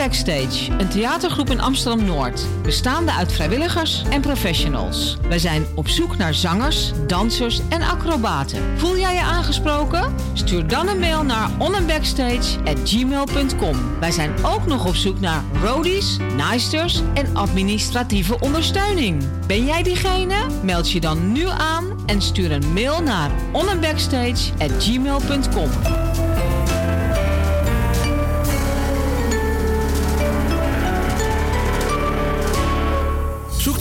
Backstage, een theatergroep in Amsterdam-Noord. Bestaande uit vrijwilligers en professionals. Wij zijn op zoek naar zangers, dansers en acrobaten. Voel jij je aangesproken? Stuur dan een mail naar onandbackstage.gmail.com. Wij zijn ook nog op zoek naar roadies, naaisters en administratieve ondersteuning. Ben jij diegene? Meld je dan nu aan en stuur een mail naar onandbackstage.gmail.com.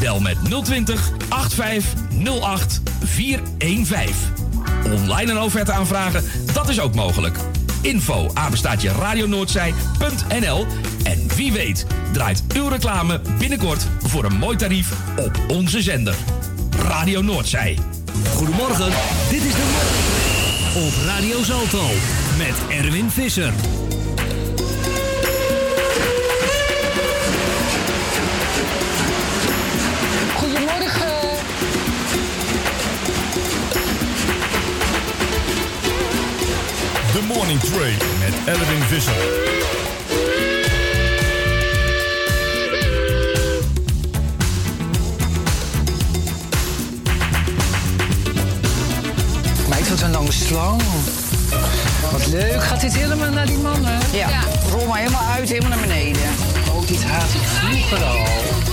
Bel met 020 8508 415. Online een offerte aanvragen, dat is ook mogelijk. Info apenstaatje radionoordzij.nl En wie weet draait uw reclame binnenkort voor een mooi tarief op onze zender. Radio Noordzij. Goedemorgen, dit is de Morning op Radio Zalto met Erwin Visser. Morning Trade met Erwin Visser. Meid, wat een lange slang. Wat leuk. Gaat dit helemaal naar die mannen? Ja. Rol maar helemaal uit, helemaal naar beneden. Oh, dit haat ik vroeger al.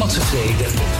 Ik ben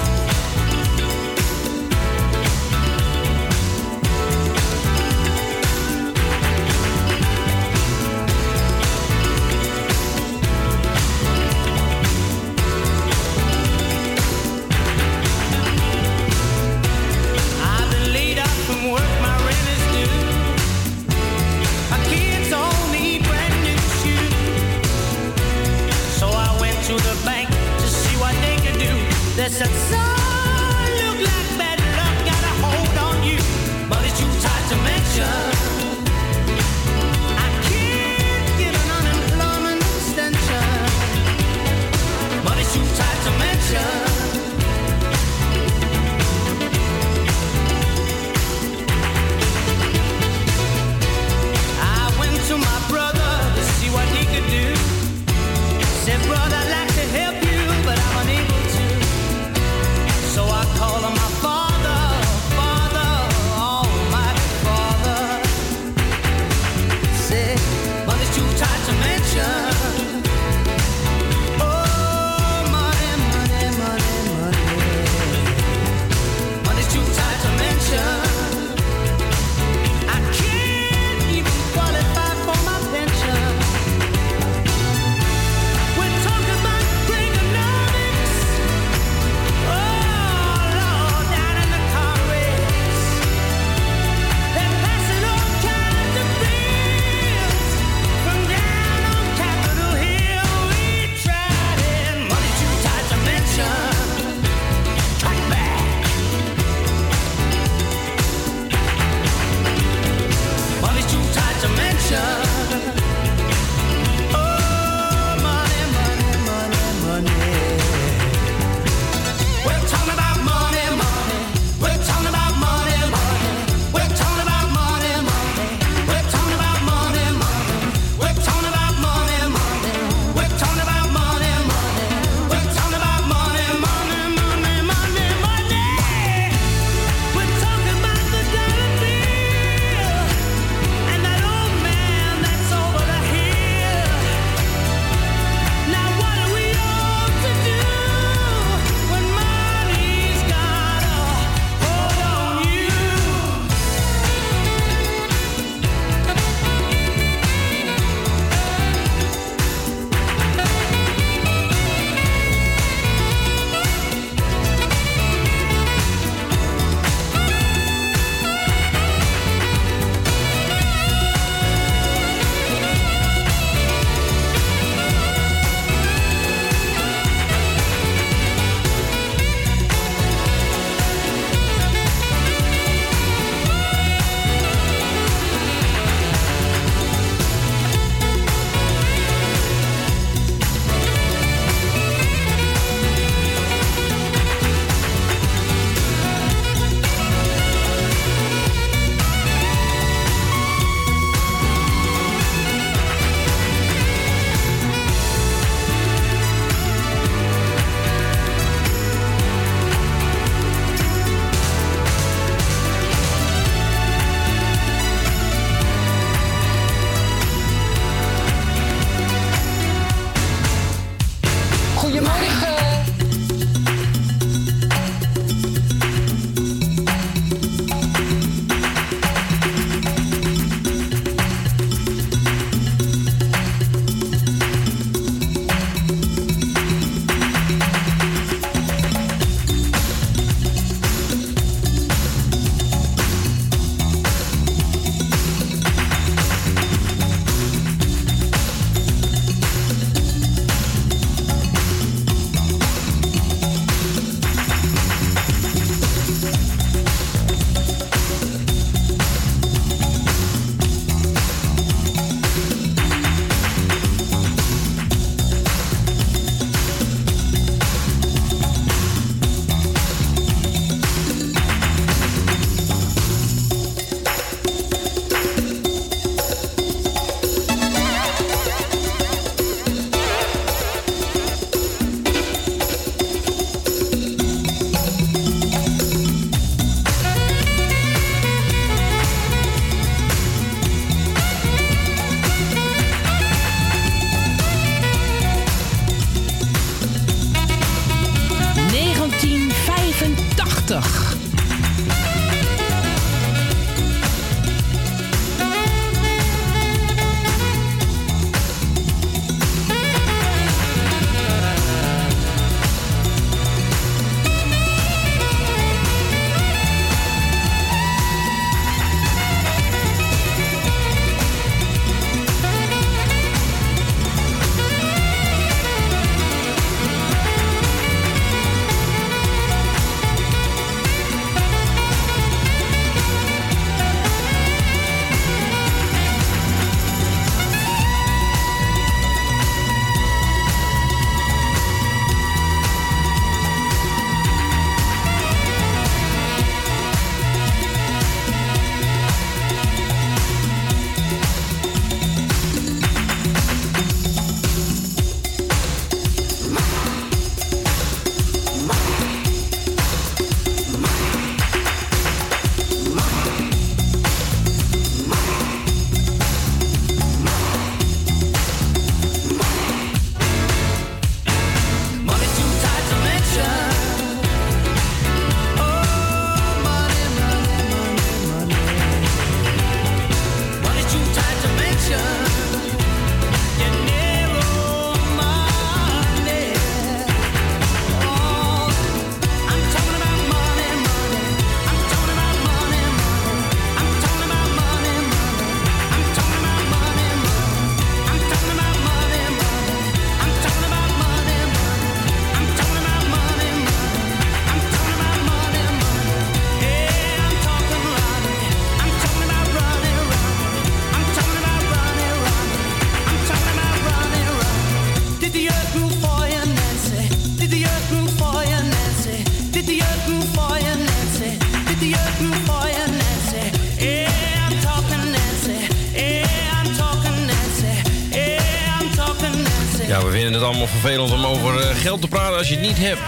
als je het niet hebt.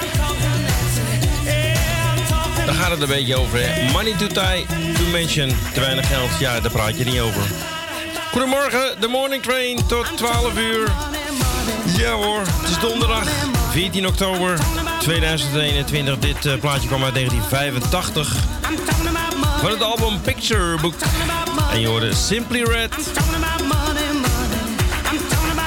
Daar gaat het een beetje over. Money to tie, to mention. Te weinig geld, ja, daar praat je niet over. Goedemorgen, de morning train tot 12 uur. Ja hoor, het is donderdag, 14 oktober 2021. Dit eh, plaatje kwam uit 1985. Van het album Picture Book. En je hoorde Simply Red.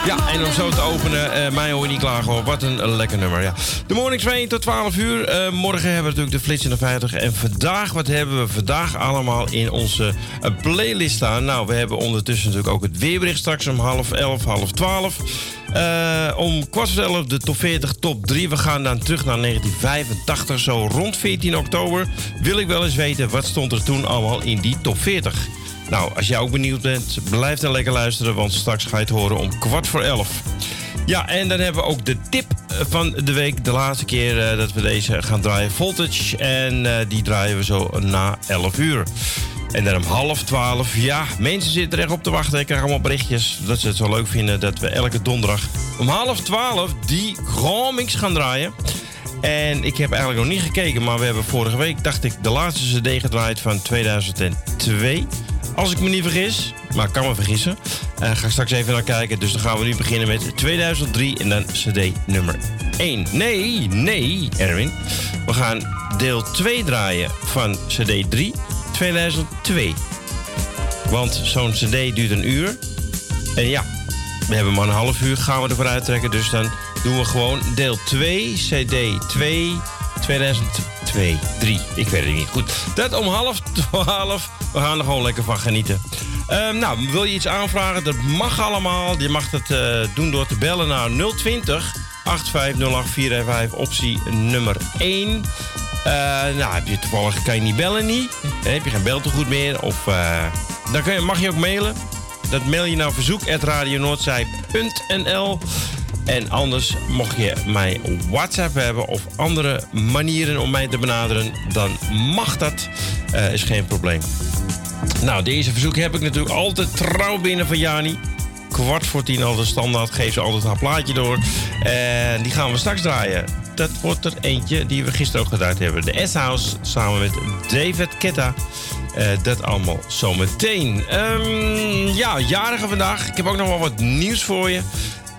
Ja, en om zo te openen, eh, mij hoor je niet klagen hoor. Wat een lekker nummer, ja. De morning train tot 12 uur. Eh, morgen hebben we natuurlijk de flits in de 50. En vandaag, wat hebben we vandaag allemaal in onze eh, playlist staan? Nou, we hebben ondertussen natuurlijk ook het weerbericht straks om half 11, half 12. Eh, om kwart voor 11 de top 40, top 3. We gaan dan terug naar 1985, zo rond 14 oktober. Wil ik wel eens weten, wat stond er toen allemaal in die top 40? Nou, als jij ook benieuwd bent, blijf dan lekker luisteren, want straks ga je het horen om kwart voor 11. Ja, en dan hebben we ook de tip van de week. De laatste keer eh, dat we deze gaan draaien, Voltage. En eh, die draaien we zo na 11 uur. En dan om half 12, ja, mensen zitten er echt op te wachten. Ik krijg allemaal berichtjes dat ze het zo leuk vinden dat we elke donderdag om half 12 die gaan draaien. En ik heb eigenlijk nog niet gekeken, maar we hebben vorige week, dacht ik, de laatste CD gedraaid van 2002. Als ik me niet vergis, maar ik kan me vergissen. Eh ga ik straks even naar kijken. Dus dan gaan we nu beginnen met 2003 en dan CD nummer 1. Nee, nee, Erwin. We gaan deel 2 draaien van CD 3 2002. Want zo'n CD duurt een uur. En ja, we hebben maar een half uur, gaan we ervoor uittrekken. Dus dan doen we gewoon deel 2, CD 2, 2002, 3. Ik weet het niet. Goed, dat om half 12. We gaan er gewoon lekker van genieten. Ehm, nou, wil je iets aanvragen? Dat mag allemaal. Je mag het eh, doen door te bellen naar 020 8508415, optie nummer 1. Eh, nou, heb je toevallig kan je niet bellen niet. Dan heb je geen beltegoed meer. Of eh, dan kun je, mag je ook mailen. Dat mail je naar verzoek.radionoordzij.nl En anders mocht je mij WhatsApp hebben of andere manieren om mij te benaderen, dan mag dat. Eh, is geen probleem. Nou, deze verzoek heb ik natuurlijk altijd trouw binnen van Jani. Kwart voor tien altijd standaard. Geef ze altijd haar plaatje door. En die gaan we straks draaien. Dat wordt er eentje die we gisteren ook gedraaid hebben. De S-House samen met David Ketta. Eh, dat allemaal zometeen. Ehm ja, jarige vandaag. Ik heb ook nog wel wat nieuws voor je.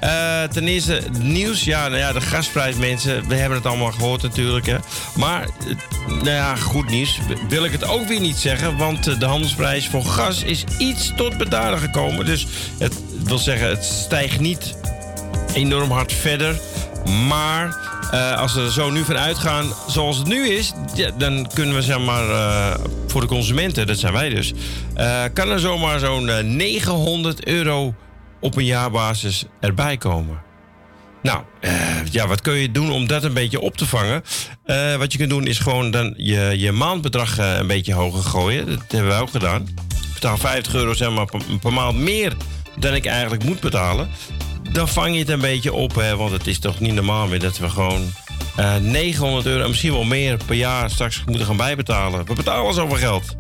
Eh, ten eerste nieuws, ja, nou ja, de gasprijs mensen, we hebben het allemaal gehoord natuurlijk. Hè. Maar, eh, nou ja, goed nieuws wil ik het ook weer niet zeggen, want eh, de handelsprijs voor gas is iets tot bedaren gekomen. Dus het wil zeggen, het stijgt niet enorm hard verder. Maar als we er zo nu van uitgaan zoals het nu is, dan kunnen we zeg maar voor de consumenten, dat zijn wij dus, kan er zomaar zo'n eh, 900 euro op een jaarbasis erbij komen. Nou, eh, ja, wat kun je doen om dat een beetje op te vangen? Eh, wat je kunt doen is gewoon dan je, je maandbedrag eh, een beetje hoger gooien. Dat hebben wij ook gedaan. Ik betaal 50 euro zeg maar, per, maand meer dan ik eigenlijk moet betalen. Dan vang je het een beetje op, hè, want het is toch niet normaal meer dat we gewoon eh 900 euro en misschien wel meer per jaar straks moeten gaan bijbetalen. We betalen zoveel geld.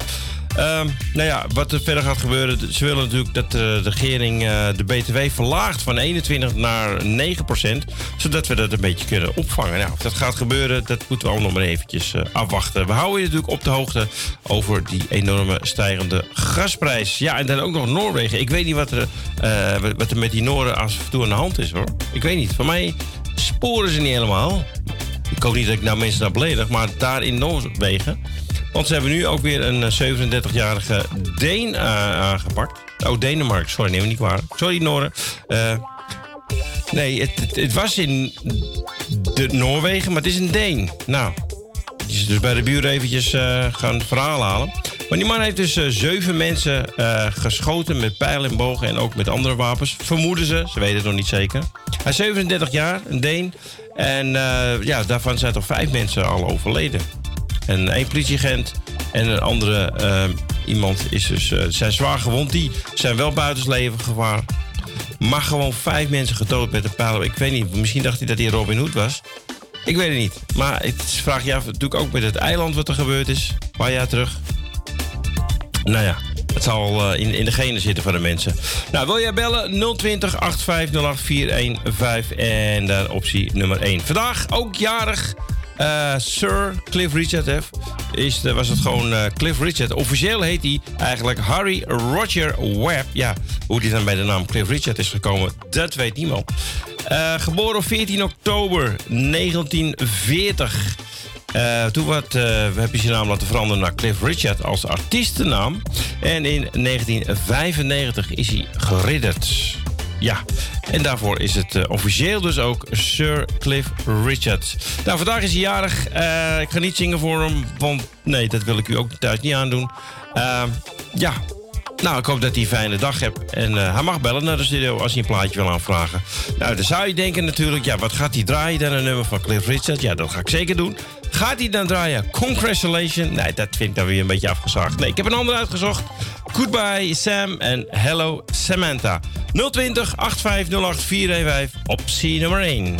Ehm, nou ja, wat er verder gaat gebeuren. Ze willen natuurlijk dat de regering eh, de BTW verlaagt van 21 naar 9 procent. Zodat we dat een beetje kunnen opvangen. Nou, of dat gaat gebeuren, dat moeten we allemaal nog maar eventjes eh, afwachten. We houden je natuurlijk op de hoogte over die enorme stijgende gasprijs. Ja, en dan ook nog Noorwegen. Ik weet niet wat er, eh, wat er met die Noren af toe aan de hand is hoor. Ik weet niet. Voor mij sporen ze niet helemaal. Ik hoop niet dat ik nou mensen daar beledig, maar daar in Noorwegen. Want ze hebben nu ook weer een eh, 37-jarige Deen eh, aangepakt. Oh, Denemarken. Sorry, neem me niet kwalijk. Sorry, Noren. Eh, nee, het, het, was in de Noorwegen, maar het is een Deen. Nou, die is dus bij de buren eventjes eh, gaan verhaal halen. Maar die man heeft dus eh, zeven mensen eh, geschoten met pijlen en bogen en ook met andere wapens. Vermoeden ze, ze weten het nog niet zeker. Hij is 37 jaar, een Deen. En eh, ja, daarvan zijn toch vijf mensen al overleden. En één politieagent en een andere eh, iemand is dus, eh, zijn zwaar gewond. Die zijn wel buiten leven gevaar. Maar gewoon vijf mensen gedood met een pijl. Ik weet niet, misschien dacht hij dat hij Robin Hood was. Ik weet het niet. Maar het vraag je af natuurlijk ook met het eiland wat er gebeurd is. Een paar jaar terug. Nou ja, Het zal eh, in, in de genen zitten van de mensen. Nou, wil jij bellen? 020 8508 415 en dan optie nummer 1. Vandaag ook jarig eh, Sir Cliff Richard. Hè. Is, was het gewoon eh, Cliff Richard. Officieel heet hij eigenlijk Harry Roger Webb. Ja, hoe die dan bij de naam Cliff Richard is gekomen, dat weet niemand. Eh, geboren op 14 oktober 1940. Eh, toen werd, eh, heb je zijn naam laten veranderen naar Cliff Richard als artiestennaam. En in 1995 is hij geridderd. Ja, en daarvoor is het eh, officieel dus ook Sir Cliff Richard. Nou, vandaag is hij jarig. Eh, ik ga niet zingen voor hem, want nee, dat wil ik u ook thuis niet aandoen. Eh, ja, nou, ik hoop dat hij een fijne dag hebt. En eh, hij mag bellen naar de studio als hij een plaatje wil aanvragen. Nou, dan zou je denken natuurlijk, ja, wat gaat hij draaien dan? Een nummer van Cliff Richard? Ja, dat ga ik zeker doen. Gaat hij dan draaien Congratulations? Nee, dat vind ik dan weer een beetje afgezaagd. Nee, ik heb een ander uitgezocht. Goodbye Sam en Hello Samantha. 020 8508 415 optie nummer 1.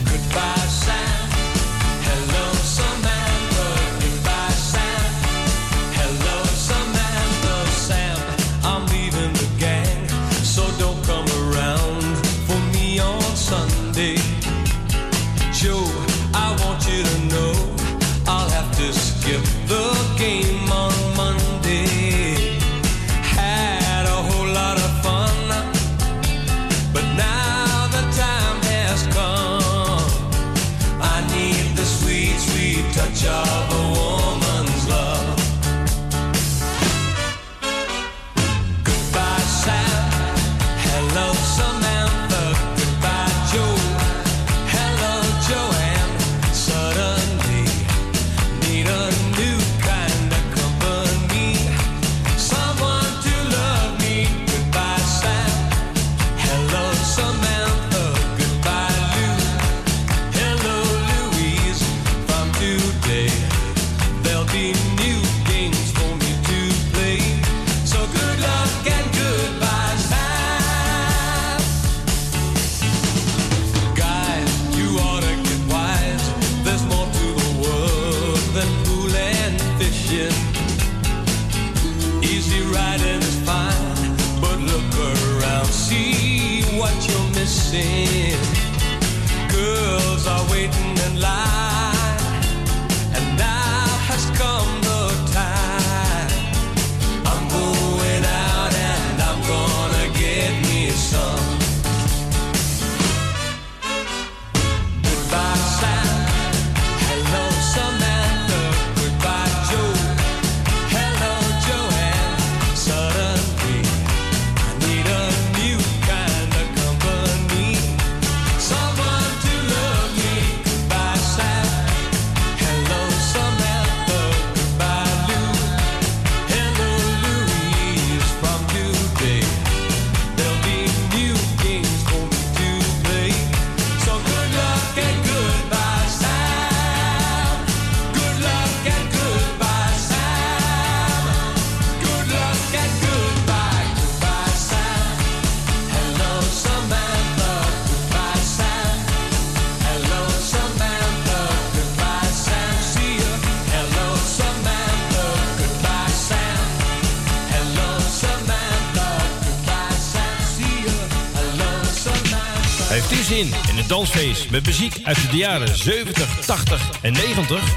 Een dansfeest met muziek uit de jaren 70, 80 en 90?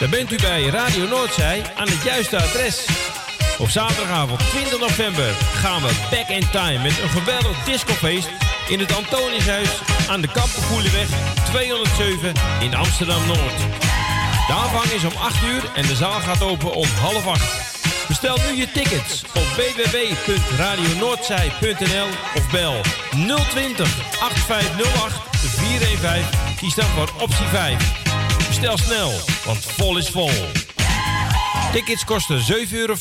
Dan bent u bij Radio Noordzij aan het juiste adres. Op zaterdagavond 20 november gaan we back in time met een geweldig discofeest in het Antoniushuis aan de Kampenkoelenweg 207 in Amsterdam-Noord. De aanvang is om 8 uur en de zaal gaat open om half 8. Bestel nu je tickets op www.radionoordzij.nl of bel 020 8508 415. Kies dan voor optie 5. Bestel snel, want vol is vol. Tickets kosten 7,50 euro.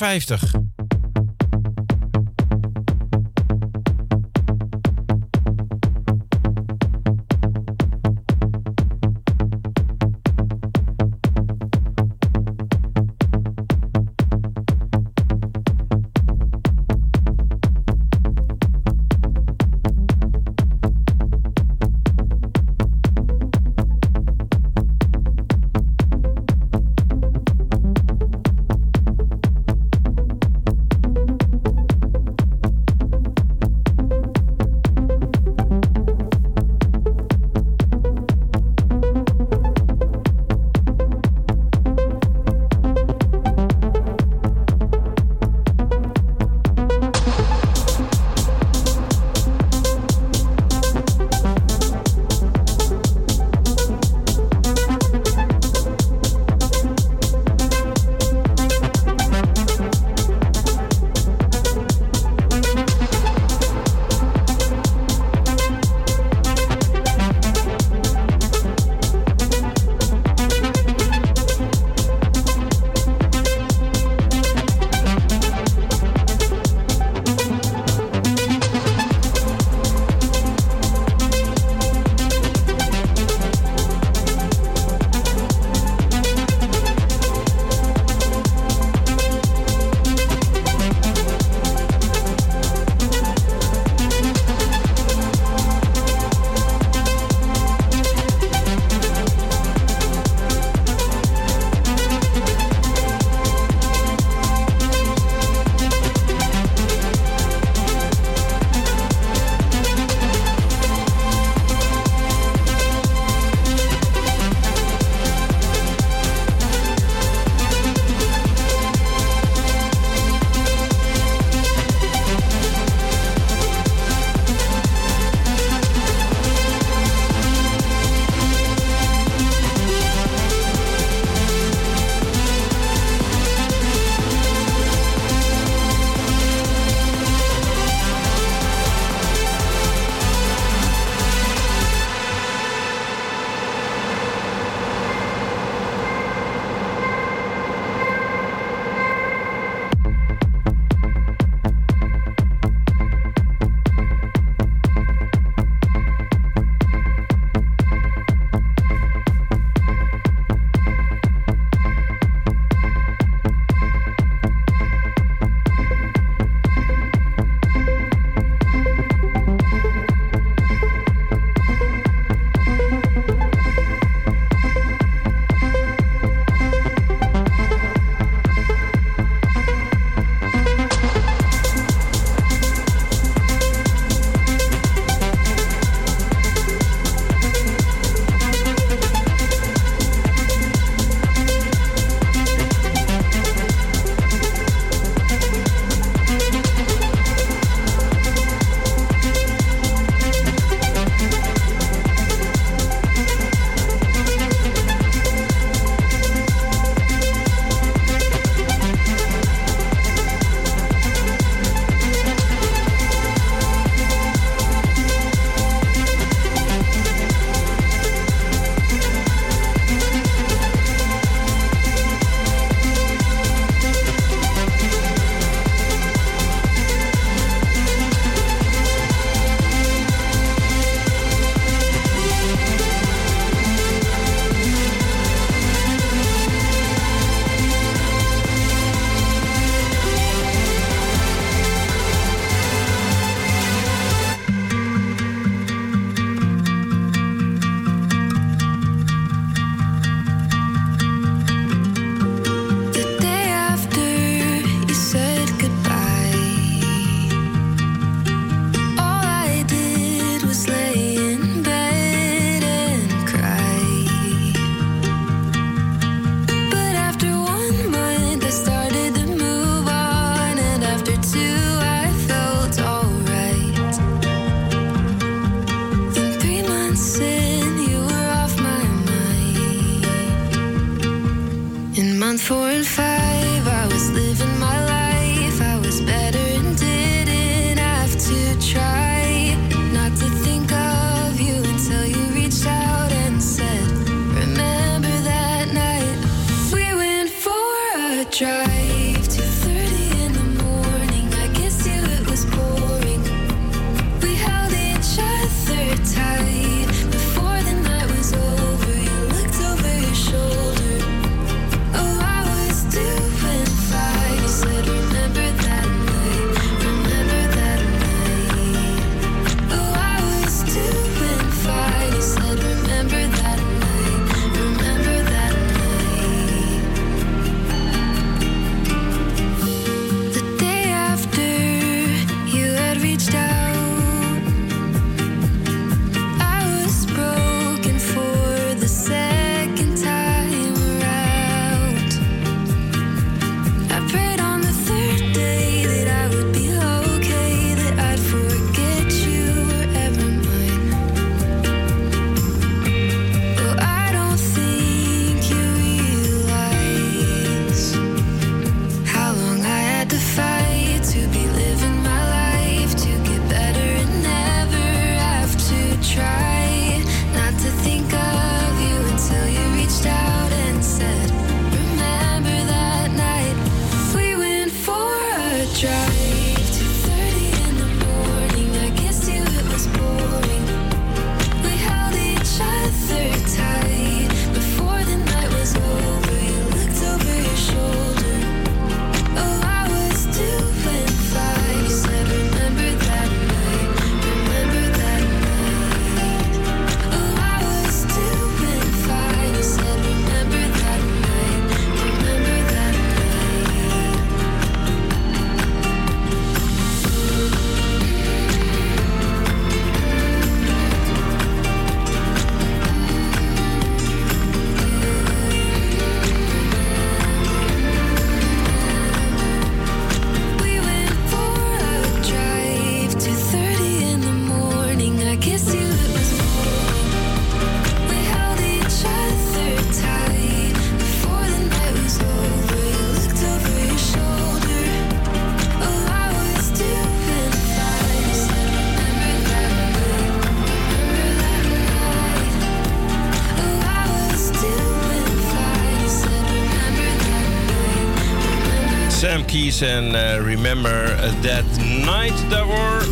En eh, Remember That Night. Daarvoor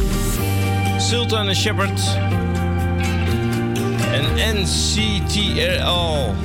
Sultan en Shepard. En NCTRL.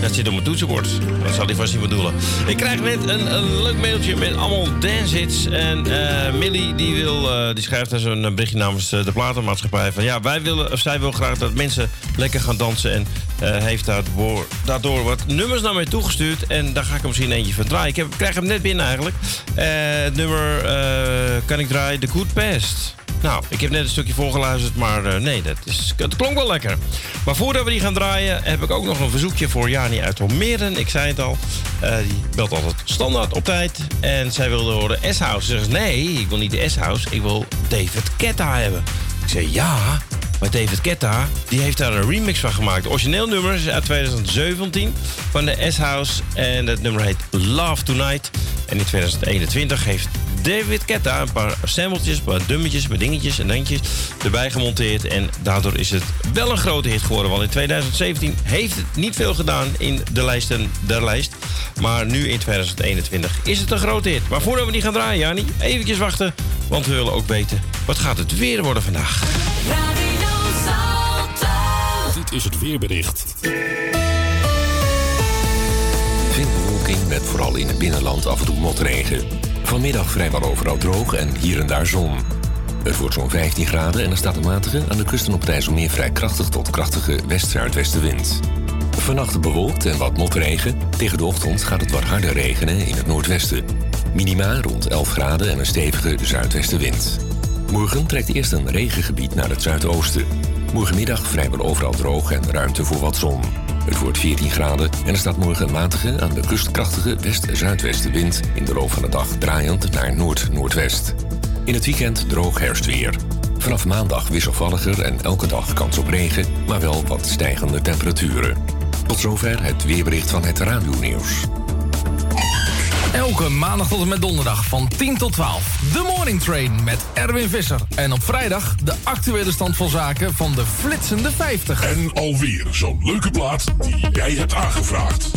Dat zit op mijn toetsenbord. Dat zal hij vast niet bedoelen. Ik krijg net een, een leuk mailtje met allemaal dancehits. En eh Millie die wil, eh, die schrijft daar zo'n berichtje namens de platenmaatschappij. Van ja, wij willen, of zij wil graag dat mensen lekker gaan dansen. En eh, heeft daardoor, daardoor wat nummers naar mij toegestuurd. En daar ga ik er misschien eentje van draaien. Ik, krijg hem net binnen eigenlijk. Eh, het nummer eh, kan ik draaien, The Good Past. Nou, ik heb net een stukje voorgeluisterd, maar nee, dat, is, klonk wel lekker. Maar voordat we die gaan draaien, heb ik ook nog een verzoekje voor Jani uit Almere. Ik zei het al, die belt altijd standaard op tijd. En zij wilde horen S-House. Ze zegt, nee, ik wil niet de S-House, ik wil David Ketta hebben. Ik zei, ja, maar David Ketta, die heeft daar een remix van gemaakt. Origineel nummer is uit 2017 van de S-House. En het nummer heet Love Tonight. En in 2021 heeft David Ketta een paar sampletjes, een paar dummetjes, met dingetjes en dingetjes erbij gemonteerd. En daardoor is het wel een grote hit geworden. Want in 2017 heeft het niet veel gedaan in de lijsten der lijst. Maar nu in 2021 is het een grote hit. Maar voordat we die gaan draaien, Jani, eventjes wachten. Want we willen ook weten, wat gaat het weer worden vandaag? Is het weerbericht. Veel bewolking met vooral in het binnenland af en toe motregen. Vanmiddag vrijwel overal droog en hier en daar zon. Het wordt zo'n 15 graden en er staat een matige, aan de kusten op het IJsselmeer vrij krachtig tot krachtige west-zuidwestenwind. Vannacht bewolkt en wat motregen. Tegen de ochtend gaat het wat harder regenen in het noordwesten. Minima rond 11 graden en een stevige zuidwestenwind. Morgen trekt eerst een regengebied naar het zuidoosten. Morgenmiddag vrijwel overal droog en ruimte voor wat zon. Het wordt 14 graden en er staat morgen matige aan de kustkrachtige west-zuidwestenwind. In de loop van de dag draaiend naar noord-noordwest. In het weekend droog herfstweer. Vanaf maandag wisselvalliger en elke dag kans op regen, maar wel wat stijgende temperaturen. Tot zover het weerbericht van het Radio Nieuws. Elke maandag tot en met donderdag van 10 tot 12. De Morning Train met Erwin Visser. En op vrijdag de actuele stand van zaken van de flitsende 50. En alweer zo'n leuke plaat die jij hebt aangevraagd.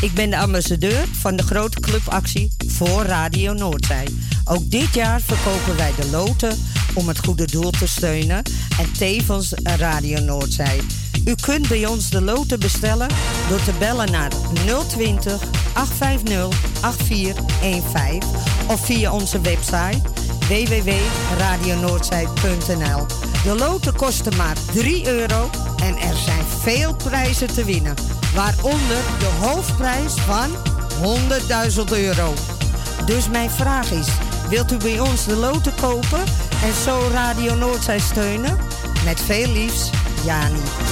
Ik ben de ambassadeur van de grote clubactie voor Radio Noordzij. Ook dit jaar verkopen wij de loten om het goede doel te steunen en tevens Radio Noordzij. U kunt bij ons de loten bestellen door te bellen naar 020 850 8415 of via onze website www.radionoordzij.nl. De loten kosten maar 3 euro en er zijn veel prijzen te winnen waaronder de hoofdprijs van 100.000 euro. Dus mijn vraag is, wilt u bij ons de loten kopen en zo Radio Noordzij steunen? Met veel liefs, Jani.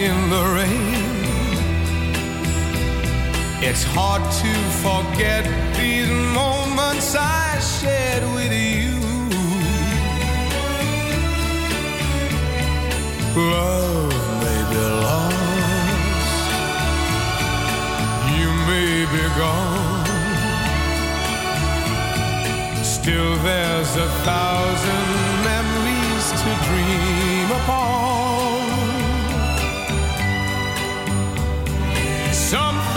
in the rain. It's hard to forget these moments I shared with you. Love may be lost, you may be gone. Still, there's a thousand memories to dream upon.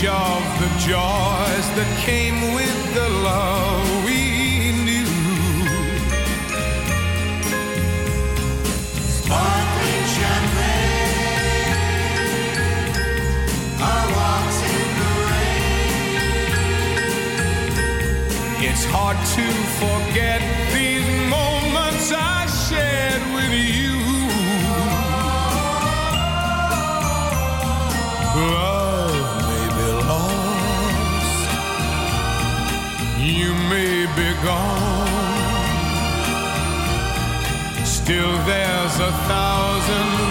Each of the joys that came with the love we knew. Sparkling champagne, our walks in the rain. It's hard to forget gone. Still, there's a thousand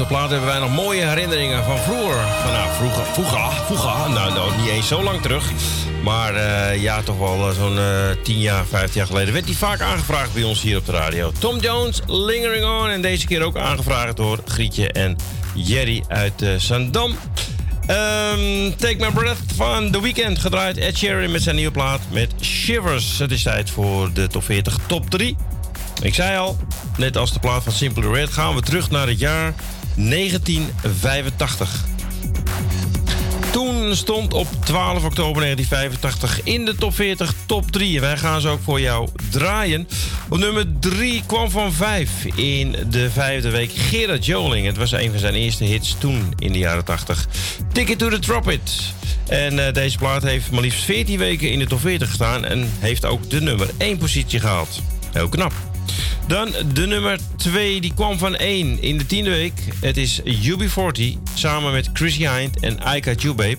Deze plaat hebben wij nog mooie herinneringen van vroeger. Nou, vroeger, vroeger, vroeger. Nou, nou, niet eens zo lang terug. Maar eh, ja, toch wel eh, zo'n eh 10 jaar, 15 jaar geleden werd hij vaak aangevraagd bij ons hier op de radio. Tom Jones, Lingering On. En deze keer ook aangevraagd door Grietje en Jerry uit eh. Ehm, Take My Breath van The Weeknd gedraaid. Ed Sheeran met zijn nieuwe plaat met Shivers. Het is tijd voor de top 40 top 3. Ik zei al, net als de plaat van Simply Red gaan we terug naar het jaar 1985. Toen stond op 12 oktober 1985 in de top 40 top 3. En wij gaan ze ook voor jou draaien. Op nummer 3 kwam van 5 in de vijfde week Gerard Joling. Het was een van zijn eerste hits toen in de jaren 80. Ticket to the Tropic. En eh, deze plaat heeft maar liefst 14 weken in de top 40 gestaan. En heeft ook de nummer 1 positie gehaald. Heel knap. Dan de nummer 2, die kwam van 1 in de tiende week. Het is UB40 samen met Chrissy Hind en I Got You Babe.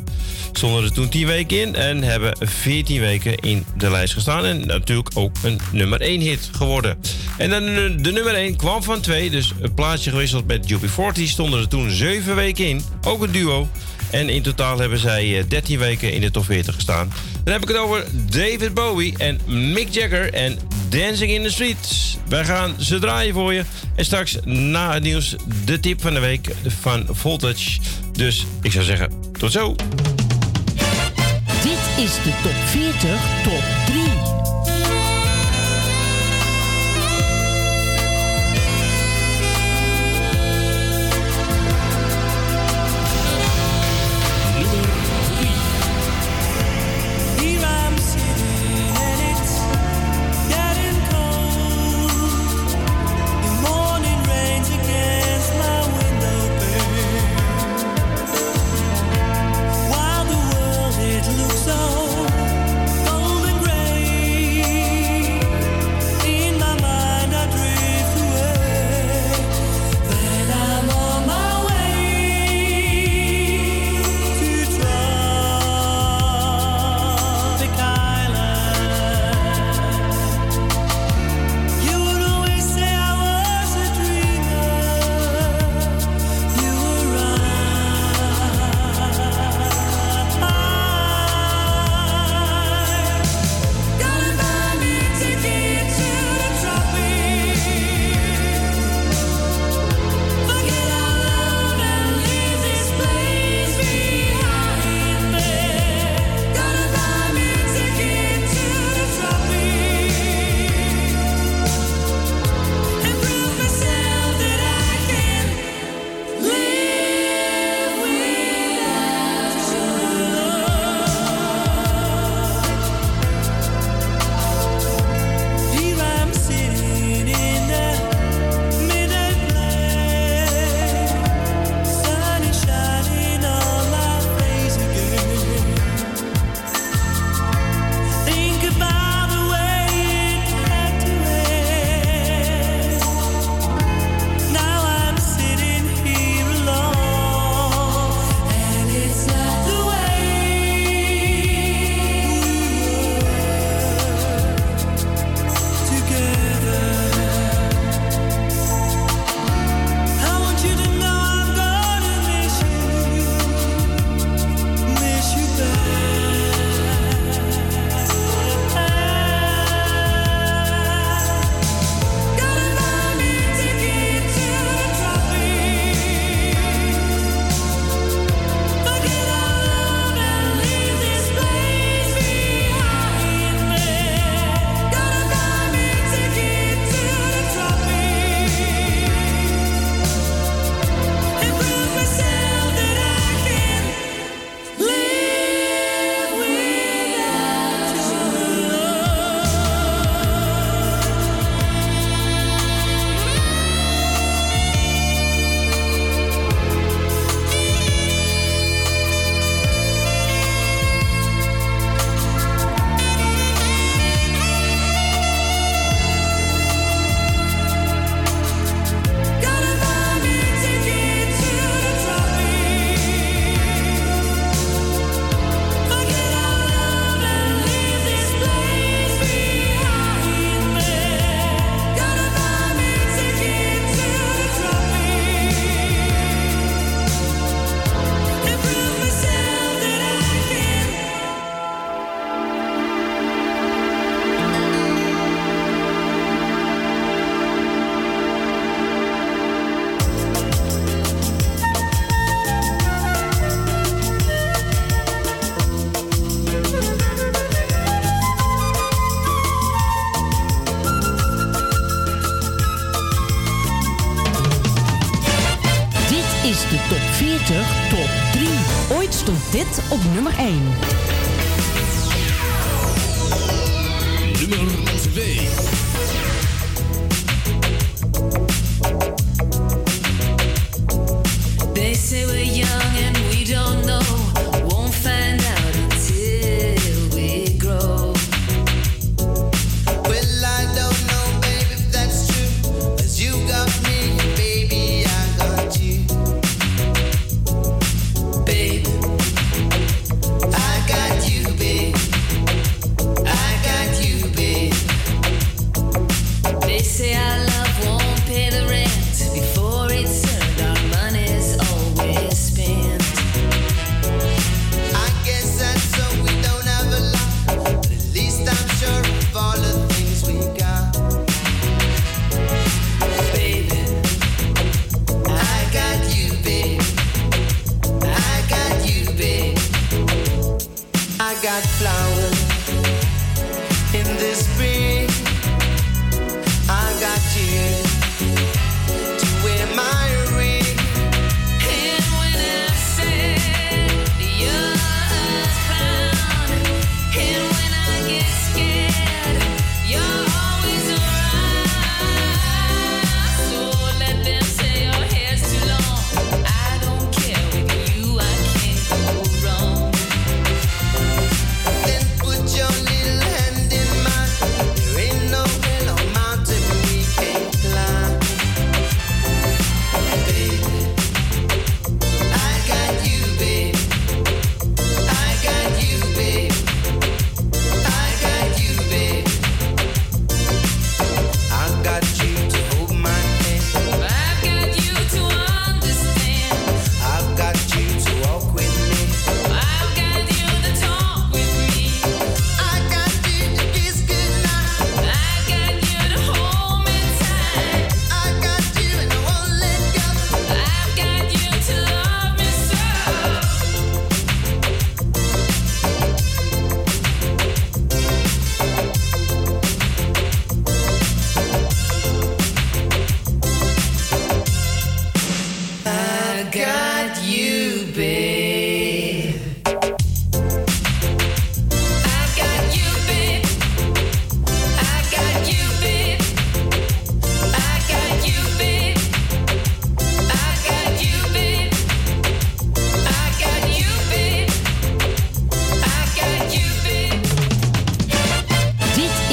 Stonden er toen 10 weken in en hebben 14 weken in de lijst gestaan. En natuurlijk ook een nummer 1 hit geworden. En dan de, nummer 1 kwam van 2, dus een plaatsje gewisseld met UB40. Stonden er toen 7 weken in, ook een duo. En in totaal hebben zij eh, 13 weken in de top 40 gestaan. Dan heb ik het over David Bowie en Mick Jagger en Dancing in the Streets. Wij gaan ze draaien voor je. En straks na het nieuws de tip van de week van Voltage. Dus ik zou zeggen, tot zo. Dit is de top 40 top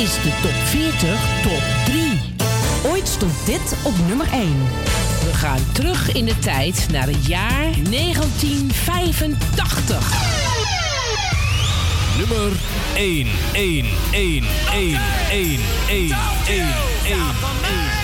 is de top 40 top 3. Ooit stond dit op nummer 1. We gaan terug in de tijd naar het jaar 1985. Nummer 1, 1, 1, 1, 1, 1, 1, 1, 1.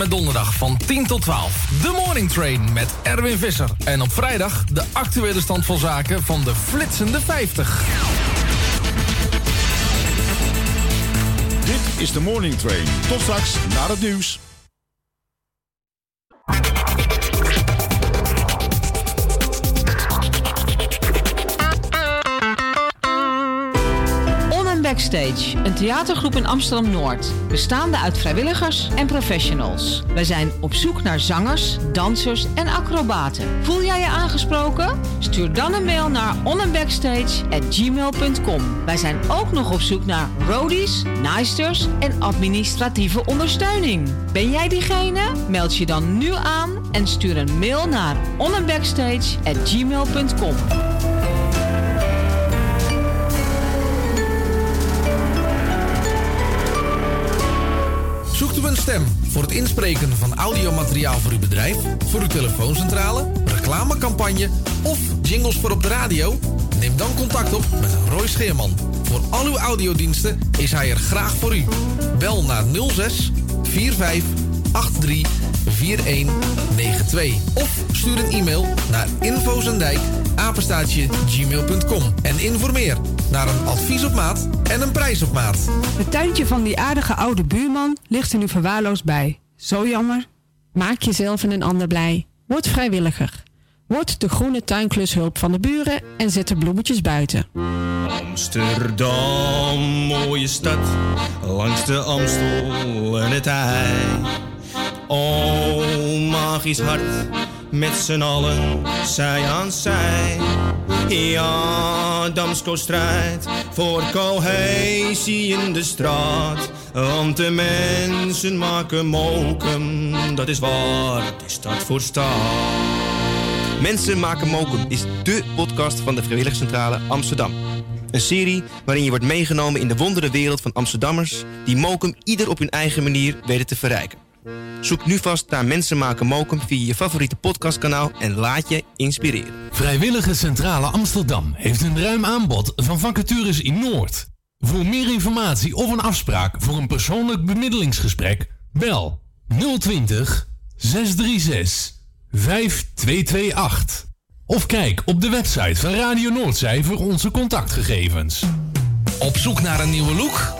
Met donderdag van 10 tot 12. The Morning Train met Erwin Visser. En op vrijdag de actuele stand van zaken van de flitsende 50. Dit is de Morning Train. Tot straks naar het nieuws. Backstage, een theatergroep in Amsterdam-Noord. Bestaande uit vrijwilligers en professionals. Wij zijn op zoek naar zangers, dansers en acrobaten. Voel jij je aangesproken? Stuur dan een mail naar onandbackstage@gmail.com. Wij zijn ook nog op zoek naar roadies, naaisters en administratieve ondersteuning. Ben jij diegene? Meld je dan nu aan en stuur een mail naar onandbackstage@gmail.com. stem voor het inspreken van audiomateriaal voor uw bedrijf, voor uw telefooncentrale, reclamecampagne of jingles voor op de radio? Neem dan contact op met Roy Scheerman. Voor al uw audiodiensten is hij er graag voor u. Bel naar 06 45 83 4192 of stuur een e-mail naar infozendijk apenstaatje gmail.com en informeer naar een advies op maat en een prijs op maat. Het tuintje van die aardige oude buurman ligt er nu verwaarloosd bij. Zo jammer. Maak jezelf en een ander blij. Word vrijwilliger. Word de groene tuinklushulp van de buren en zet de bloemetjes buiten. Amsterdam, mooie stad, langs de Amstel en het IJ. O, magisch hart, met z'n allen, zij aan zij. Ja, Damsko strijdt voor cohesie in de straat. Want de mensen maken mokum, dat is waar, het is stad voor stad. Mensen maken mokum is dé podcast van de Vrijwilligcentrale Amsterdam. Een serie waarin je wordt meegenomen in de wondere wereld van Amsterdammers... die mokum ieder op hun eigen manier weten te verrijken. Zoek nu vast naar Mensen maken mokum via je favoriete podcastkanaal... en laat je inspireren. Vrijwillige Centrale Amsterdam heeft een ruim aanbod van vacatures in Noord. Voor meer informatie of een afspraak voor een persoonlijk bemiddelingsgesprek, bel 020 636 5228. Of kijk op de website van Radio Noordzij voor onze contactgegevens. Op zoek naar een nieuwe look?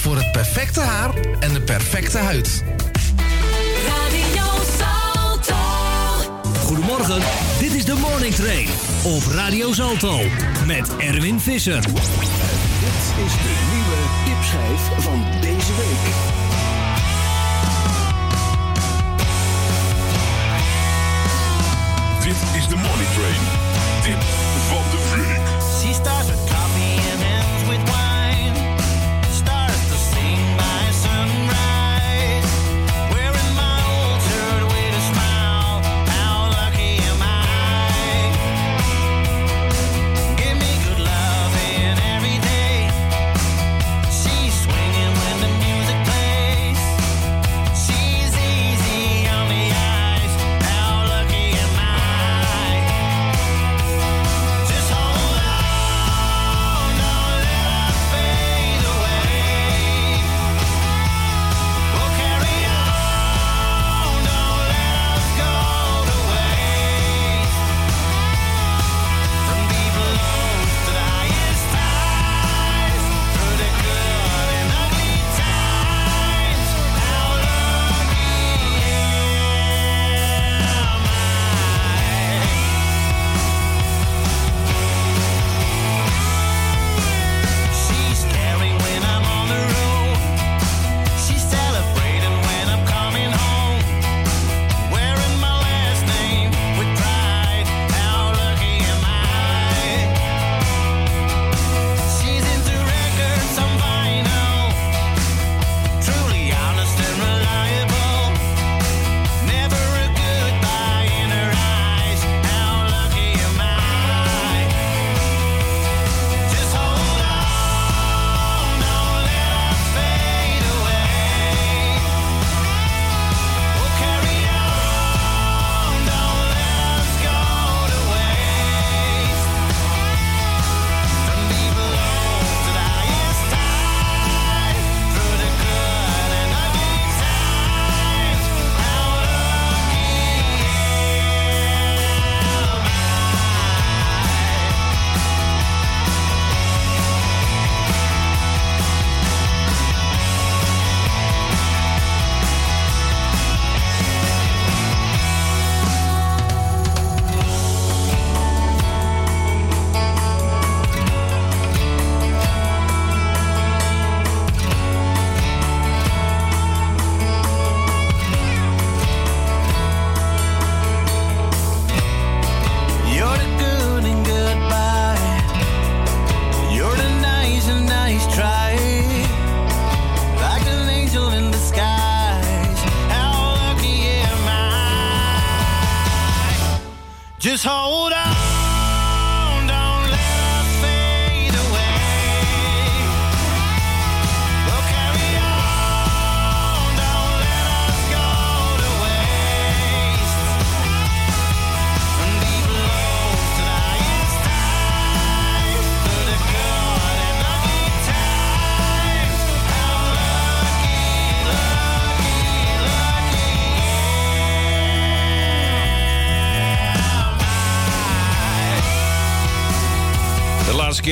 voor het perfecte haar en de perfecte huid. Radio Salto. Goedemorgen, dit is de Morning Train op Radio Salto met Erwin Visser. Dit is de nieuwe tipschijf van deze week.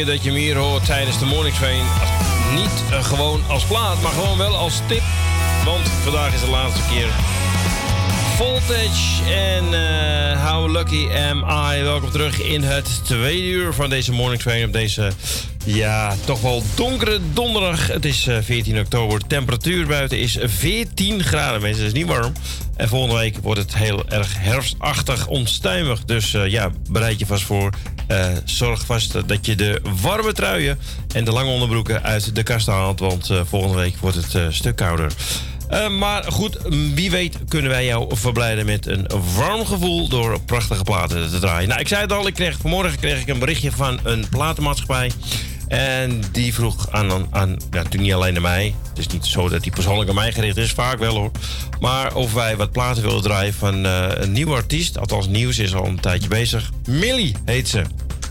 Dat je hem hier hoort tijdens de Morning Train. Niet eh, gewoon als plaat, maar gewoon wel als tip. Want vandaag is de laatste keer Voltage en eh, How Lucky Am I. Welkom terug in het tweede uur van deze Morning Train op deze, ja, toch wel donkere donderdag. Het is eh, 14 oktober. De temperatuur buiten is 14 graden, mensen. Dat is niet warm. En volgende week wordt het heel erg herfstachtig, onstuimig. Dus eh, ja, bereid je vast voor. Eh, zorg vast dat je de warme truien en de lange onderbroeken uit de kast haalt. Want eh, volgende week wordt het eh, stuk kouder. Maar goed, wie weet kunnen wij jou verblijden met een warm gevoel door prachtige platen te draaien. Nou, ik zei het al, ik kreeg, vanmorgen kreeg ik een berichtje van een platenmaatschappij. En die vroeg aan, aan, aan ja, natuurlijk niet alleen aan mij. Het is niet zo dat die persoonlijk aan mij gericht is, vaak wel hoor. Maar of wij wat platen willen draaien van eh, een nieuwe artiest. Althans, nieuws is al een tijdje bezig. Millie heet ze.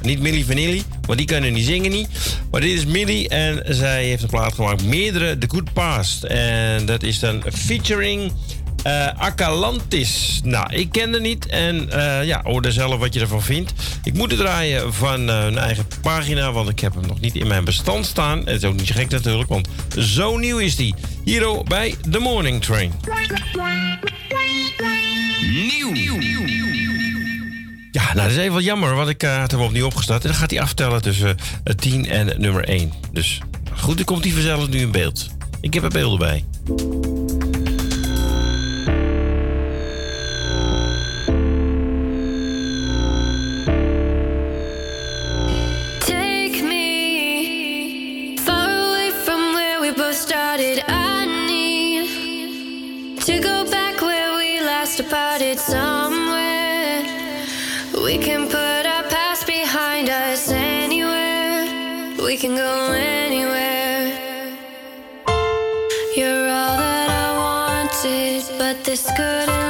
Niet Millie Vanilli, want die kunnen niet zingen niet. Maar dit is Millie en zij heeft een plaat gemaakt. Meerdere The Good Past. En dat is dan featuring eh Acalantis. Nou, ik ken haar niet en eh, ja, hoor er zelf wat je ervan vindt. Ik moet het draaien van eh, hun eigen pagina, want ik heb hem nog niet in mijn bestand staan. Het is ook niet gek natuurlijk, want zo nieuw is die. Hier bij The Morning Train. Nieuw. Ja, nou, dat is even wat jammer, want ik had hem opnieuw opgestart. En dan gaat hij aftellen tussen eh, 10 en nummer 1. Dus goed, dan komt hij vanzelf nu in beeld. Ik heb er beelden bij. Last departed somewhere. We can put our past behind us anywhere. We can go anywhere. You're all that I wanted, but this couldn't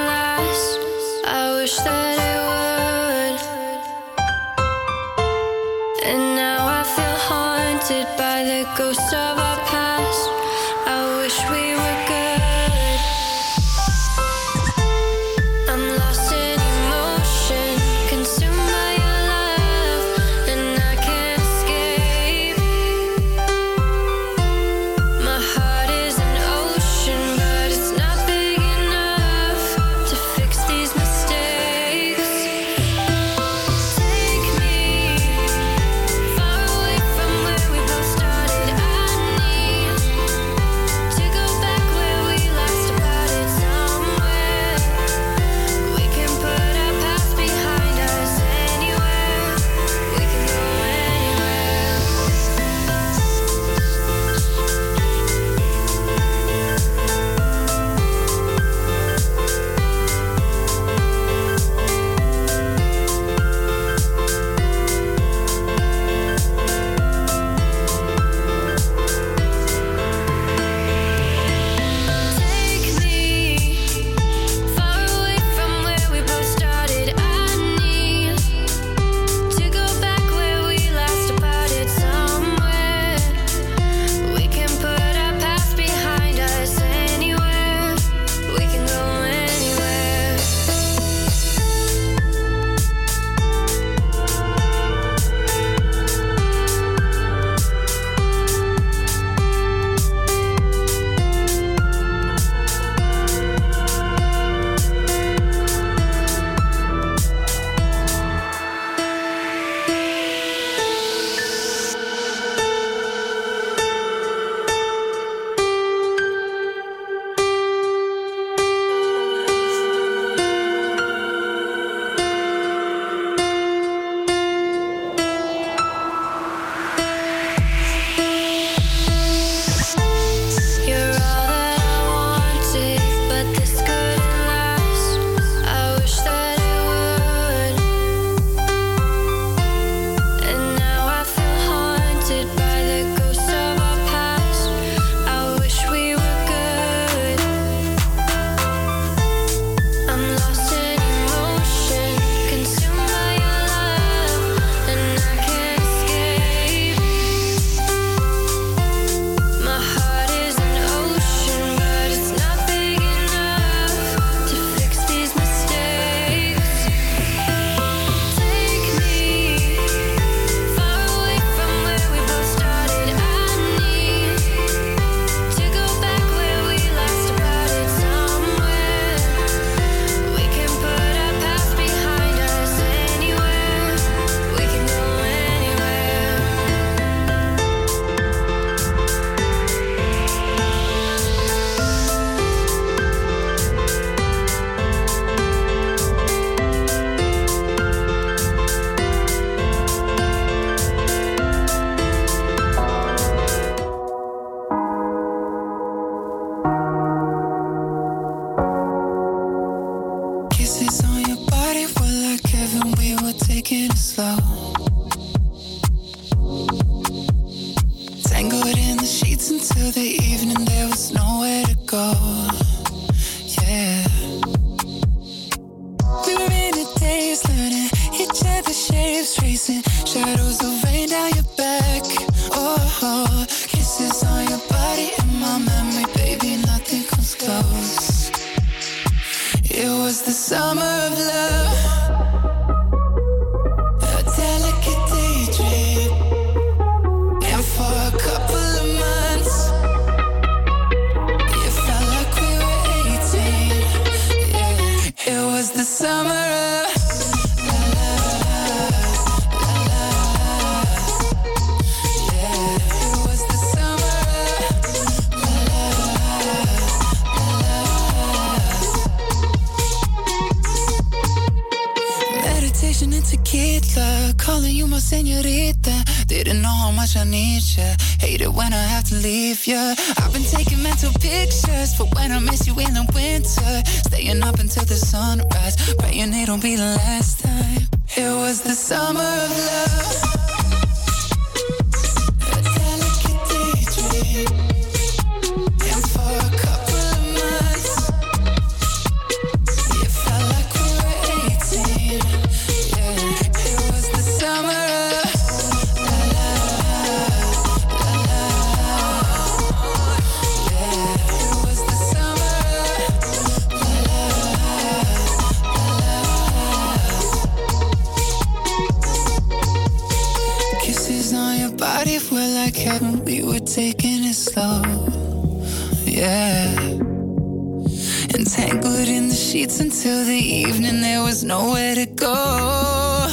Entangled in the sheets until the evening, there was nowhere to go.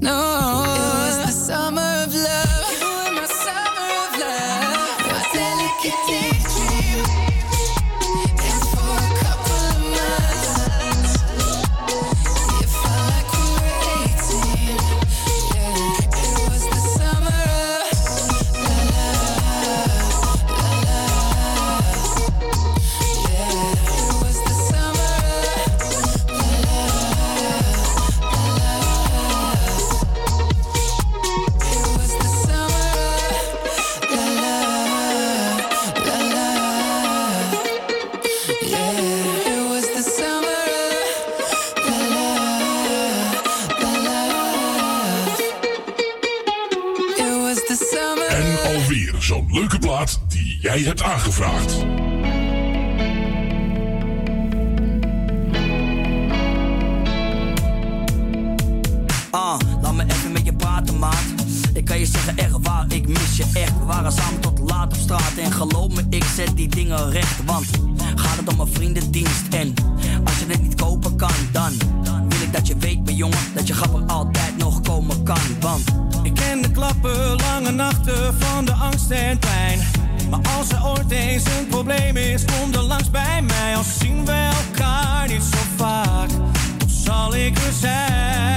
No. jij hebt aangevraagd. Ah, laat me even met je praten, maat. Ik kan je zeggen, echt waar, ik mis je echt. We waren samen tot laat op straat. En geloof me, ik zet die dingen recht. Want gaat het om mijn vriendendienst. En als je dit niet kopen kan, dan wil ik dat je weet, mijn jongen, dat je grapper altijd nog komen kan. Want ik ken de klappen, lange nachten van de angst en pijn. Maar als er ooit eens een probleem is, kom dan langs bij mij. Al zien we elkaar niet zo vaak, dan zal ik er zijn.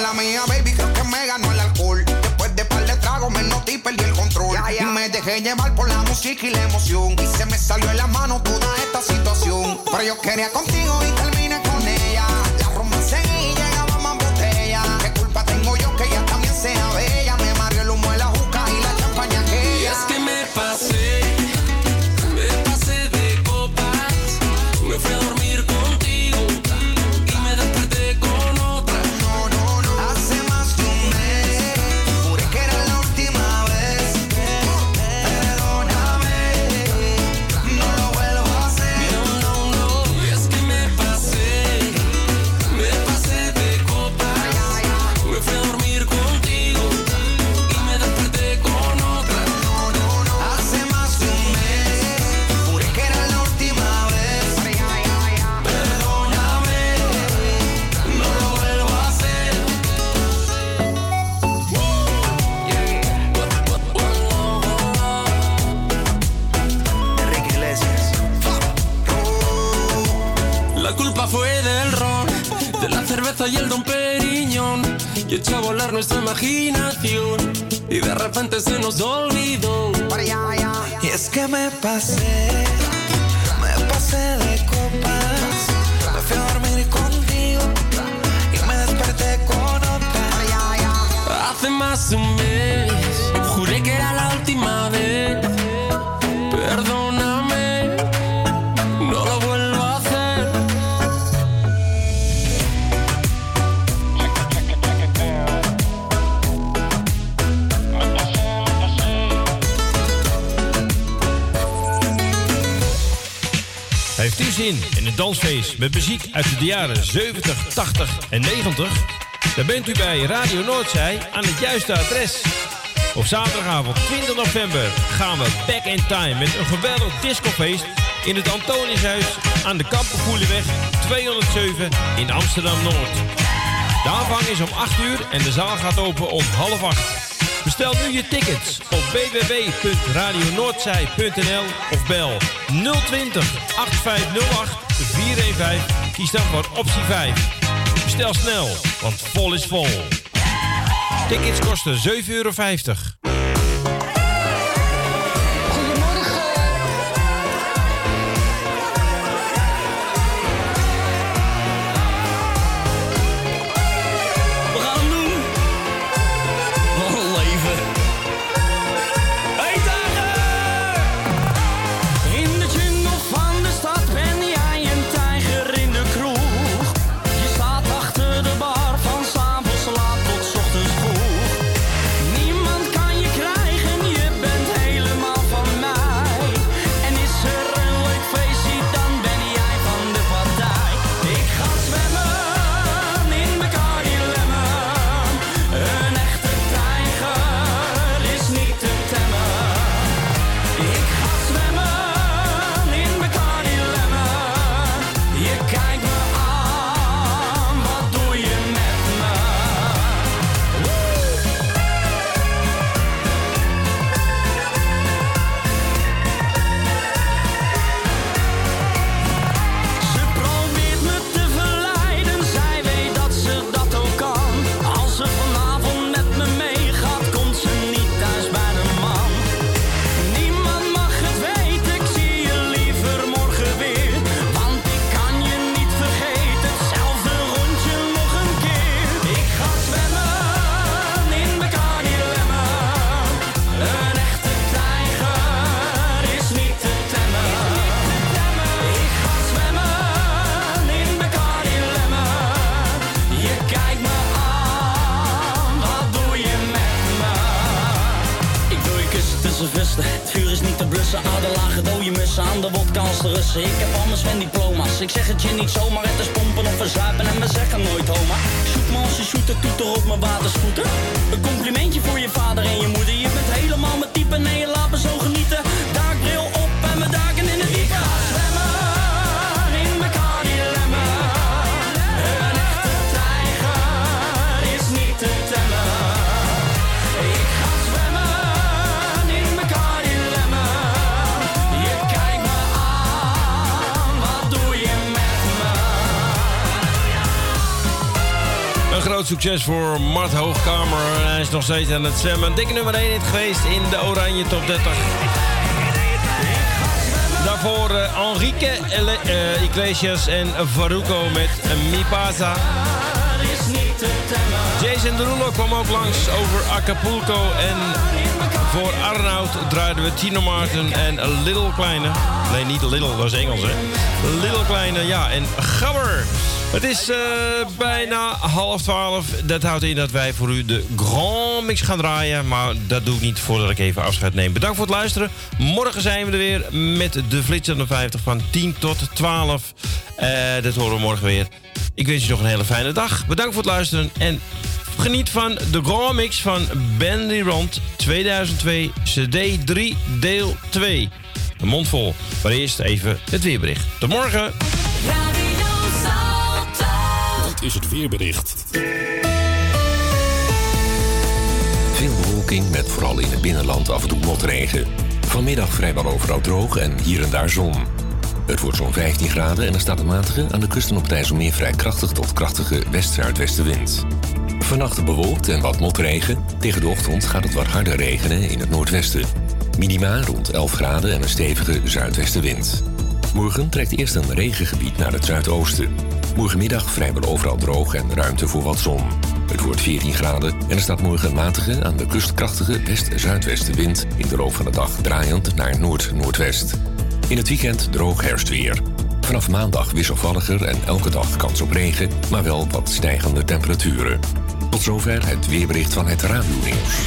mala mía, baby, creo que me ganó el alcohol. Después de par de tragos me noté y perdí el control. Y me dejé llevar por la música y la emoción. Y se me salió de la mano toda esta situación. Pero yo quería contigo y terminé con y echa a volar nuestra imaginación. Y de repente se nos olvidó. Y es que me pasé, me pasé de copas. Me fui a dormir contigo y me desperté con otra. Hace más de un mes, juré que era la última vez een dansfeest met muziek uit de jaren 70, 80 en 90? Dan bent u bij Radio Noordzij aan het juiste adres. Op zaterdagavond 20 november gaan we back in time met een geweldig discofeest in het Antoniushuis aan de Kampenkoelenweg 207 in Amsterdam-Noord. De aanvang is om 8 uur en de zaal gaat open om half 8. Bestel nu je tickets op www.radionoordzij.nl of bel 020 8508 415. Kies dan voor optie 5. Bestel snel, want vol is vol. Tickets kosten 7,50 euro. Voor Mart Hoogkamer. Hij is nog steeds aan het zwemmen. Dikke nummer 1 hit geweest in de Oranje Top 30. Daarvoor eh, Enrique eh, Iglesias en Faruco met Mi Pasa. Jason Derulo kwam ook langs over Acapulco. En voor Arnoud draaiden we Tino Martin en Little Kleine. Nee, niet Little, dat is Engels, hè. Little Kleine, ja, en Gabber. Het is eh, bijna half twaalf. Dat houdt in dat wij voor u de Grand Mix gaan draaien. Maar dat doe ik niet voordat ik even afscheid neem. Bedankt voor het luisteren. Morgen zijn we er weer met de Flitsende 50 van 10 tot 12. Eh, dat horen we morgen weer. Ik wens je nog een hele fijne dag. Bedankt voor het luisteren. En geniet van de Grand Mix van Bandy Rond 2002 CD 3 deel 2. Een mond vol. Maar eerst even het weerbericht. Tot morgen. Is het weerbericht. Veel bewolking met vooral in het binnenland af en toe motregen. Vanmiddag vrijwel overal droog en hier en daar zon. Het wordt zo'n 15 graden en er staat een matige aan de kusten op het IJsselmeer vrij krachtig tot krachtige west-zuidwestenwind. Vannacht bewolkt en wat motregen. Tegen de ochtend gaat het wat harder regenen in het noordwesten. Minima rond 11 graden en een stevige zuidwestenwind. Morgen trekt eerst een regengebied naar het zuidoosten. Morgenmiddag vrijwel overal droog en ruimte voor wat zon. Het wordt 14 graden en er staat morgen matige aan de kust krachtige west-zuidwestenwind in de loop van de dag draaiend naar noord-noordwest. In het weekend droog herfstweer. Vanaf maandag wisselvalliger en elke dag kans op regen, maar wel wat stijgende temperaturen. Tot zover het weerbericht van het Radio Nieuws.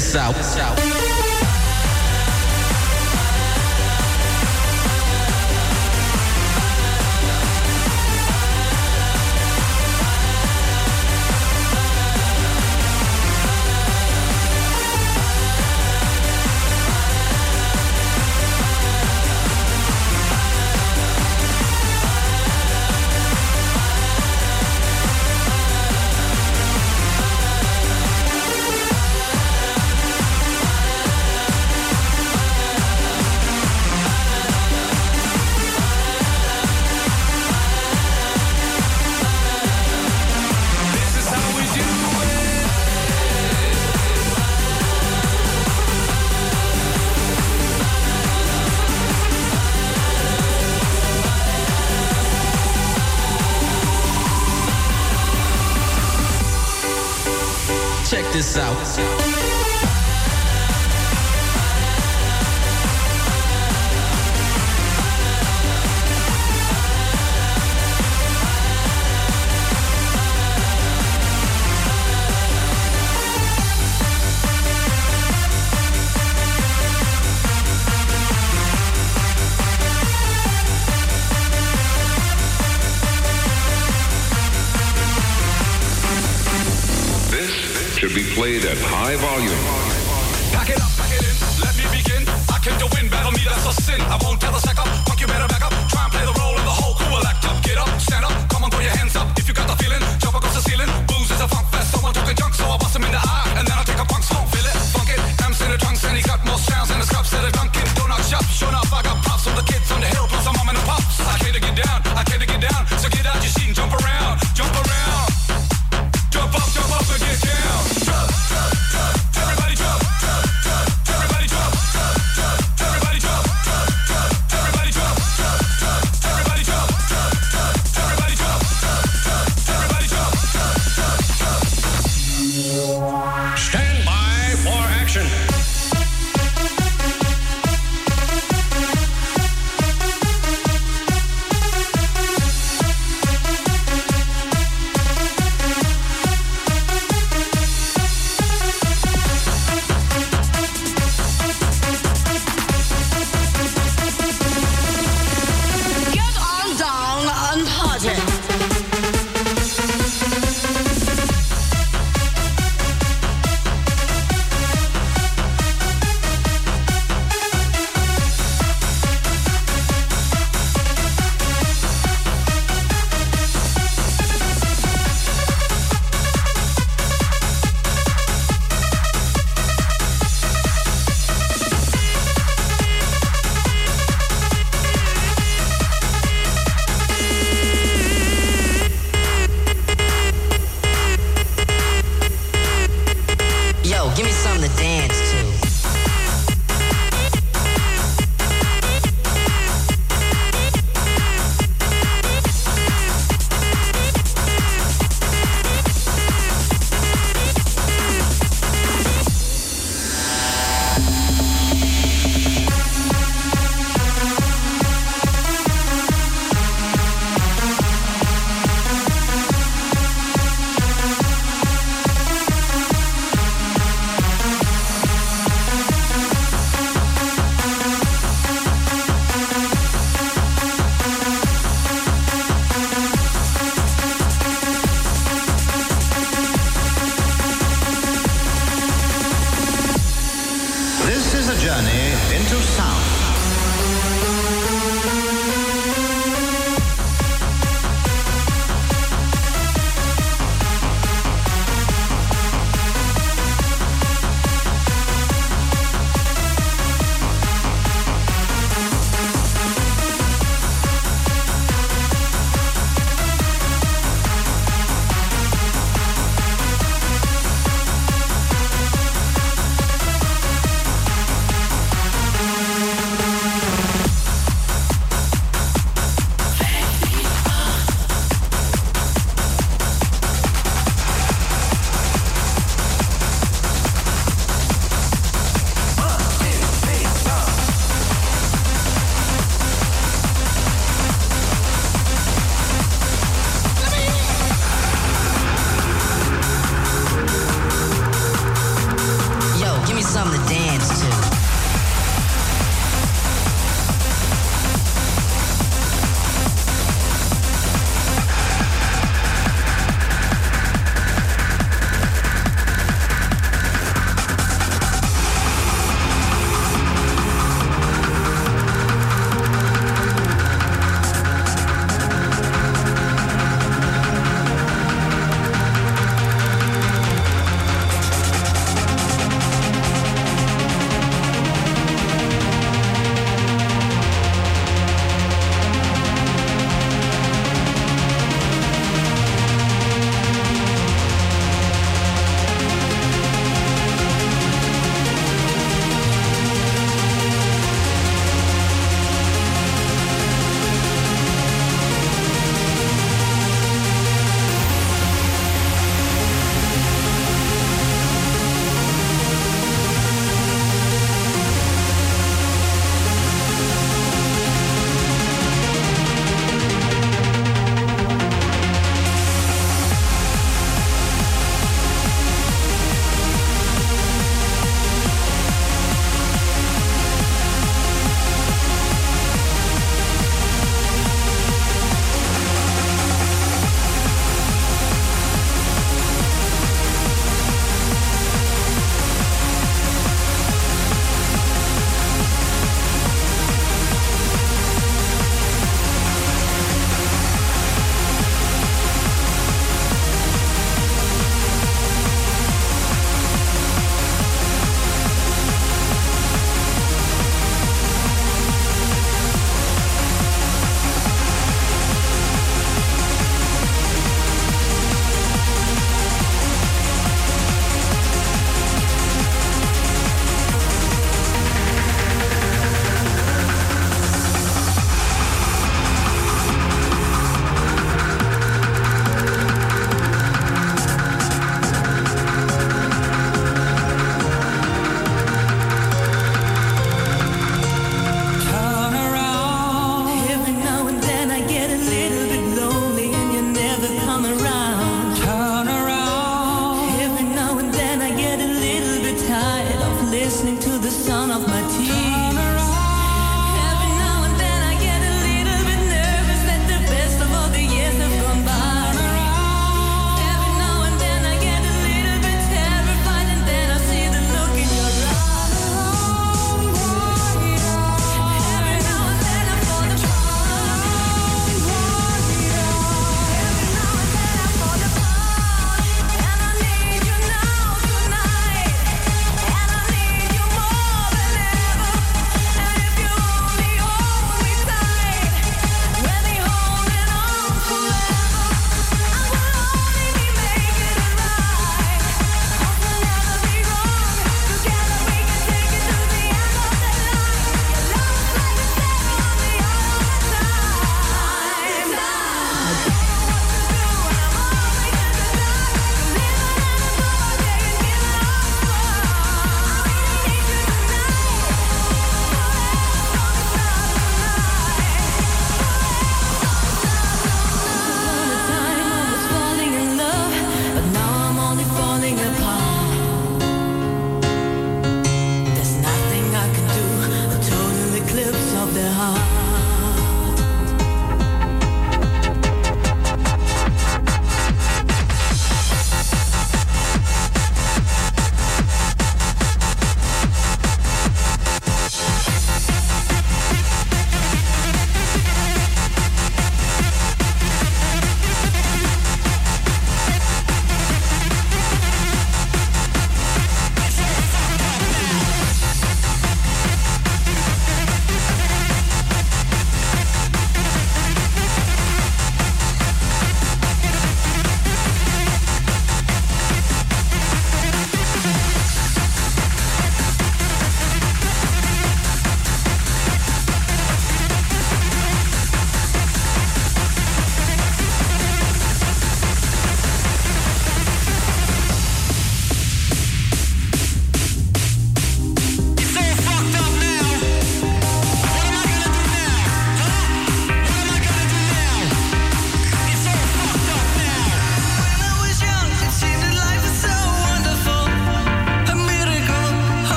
this. played at high volume. Pack it up, pack it in, let me begin. I came to win, battle me, that's a sin. I won't tell a second, fuck you better back up.